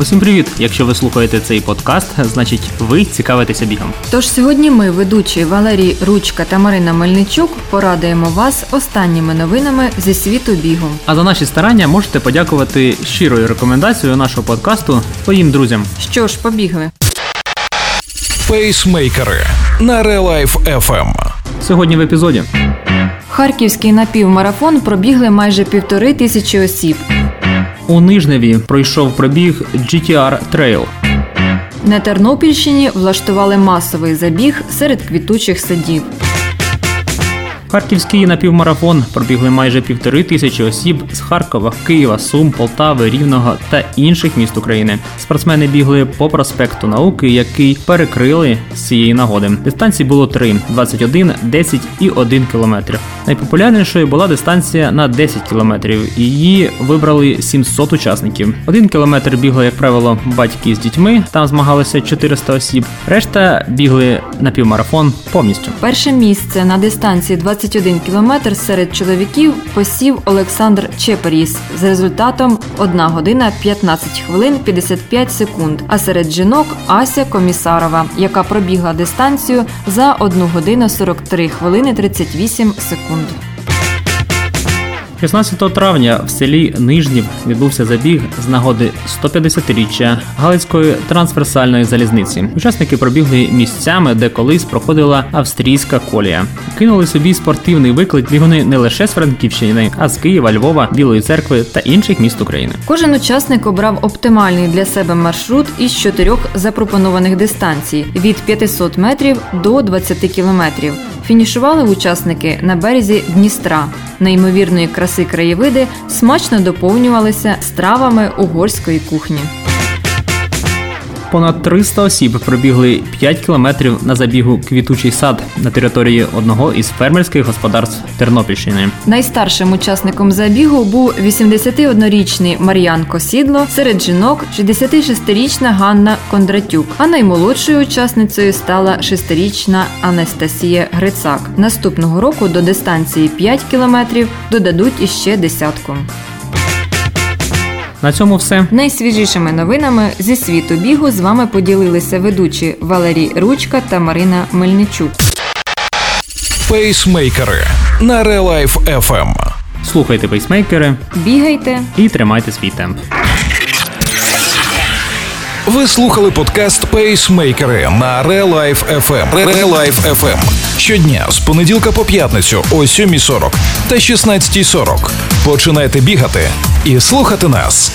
Усім привіт! Якщо ви слухаєте цей подкаст, значить ви цікавитеся бігом. Тож сьогодні ми, ведучі Валерій Ручка та Марина Мельничук, порадуємо вас останніми новинами зі світу бігу. А за наші старання можете подякувати щирою рекомендацією нашого подкасту своїм друзям. Що ж, побігли. Пейсмейкери на Real FM. Сьогодні в епізоді Харківський напівмарафон пробігли майже півтори тисячі осіб. У Нижневі пройшов пробіг GTR Trail. На Тернопільщині влаштували масовий забіг серед квітучих садів. Харківський напівмарафон пробігли майже півтори тисячі осіб з Харкова, Києва, Сум, Полтави, Рівного та інших міст України. Спортсмени бігли по проспекту науки, який перекрили з цієї нагоди. Дистанцій було три: 21, 10 і 1 кілометр. Найпопулярнішою була дистанція на 10 кілометрів. Її вибрали 700 учасників. Один кілометр бігли, як правило, батьки з дітьми. Там змагалися 400 осіб. Решта бігли напівмарафон повністю. Перше місце на дистанції 21 кілометр серед чоловіків посів Олександр Чеперіс з результатом 1 година 15 хвилин 55 секунд. А серед жінок Ася Комісарова, яка пробігла дистанцію за 1 годину 43 хвилини 38 секунд. 16 травня в селі Нижнів відбувся забіг з нагоди 150-річчя Галицької трансверсальної залізниці. Учасники пробігли місцями, де колись проходила австрійська колія. Кинули собі спортивний виклик бігуни не лише з Франківщини, а з Києва, Львова, Білої церкви та інших міст України. Кожен учасник обрав оптимальний для себе маршрут із чотирьох запропонованих дистанцій від 500 метрів до 20 кілометрів. Фінішували учасники на березі Дністра. Неймовірної краси краєвиди смачно доповнювалися стравами угорської кухні. Понад 300 осіб пробігли 5 кілометрів на забігу Квітучий сад на території одного із фермерських господарств Тернопільщини. Найстаршим учасником забігу був 81-річний Мар'ян Косідло, серед жінок 66-річна Ганна Кондратюк, а наймолодшою учасницею стала 6-річна Анастасія Грицак. Наступного року до дистанції 5 кілометрів додадуть іще десятку. На цьому все. Найсвіжішими новинами зі світу бігу з вами поділилися ведучі Валерій Ручка та Марина Мельничук. Пейсмейкери на Real Life FM. Слухайте пейсмейкери Бігайте! і тримайте свій темп. Ви слухали подкаст Пейсмейкери на Real Life FM. Real FM. Щодня з понеділка по п'ятницю о 7.40 та 16.40. Починайте бігати і слухати нас.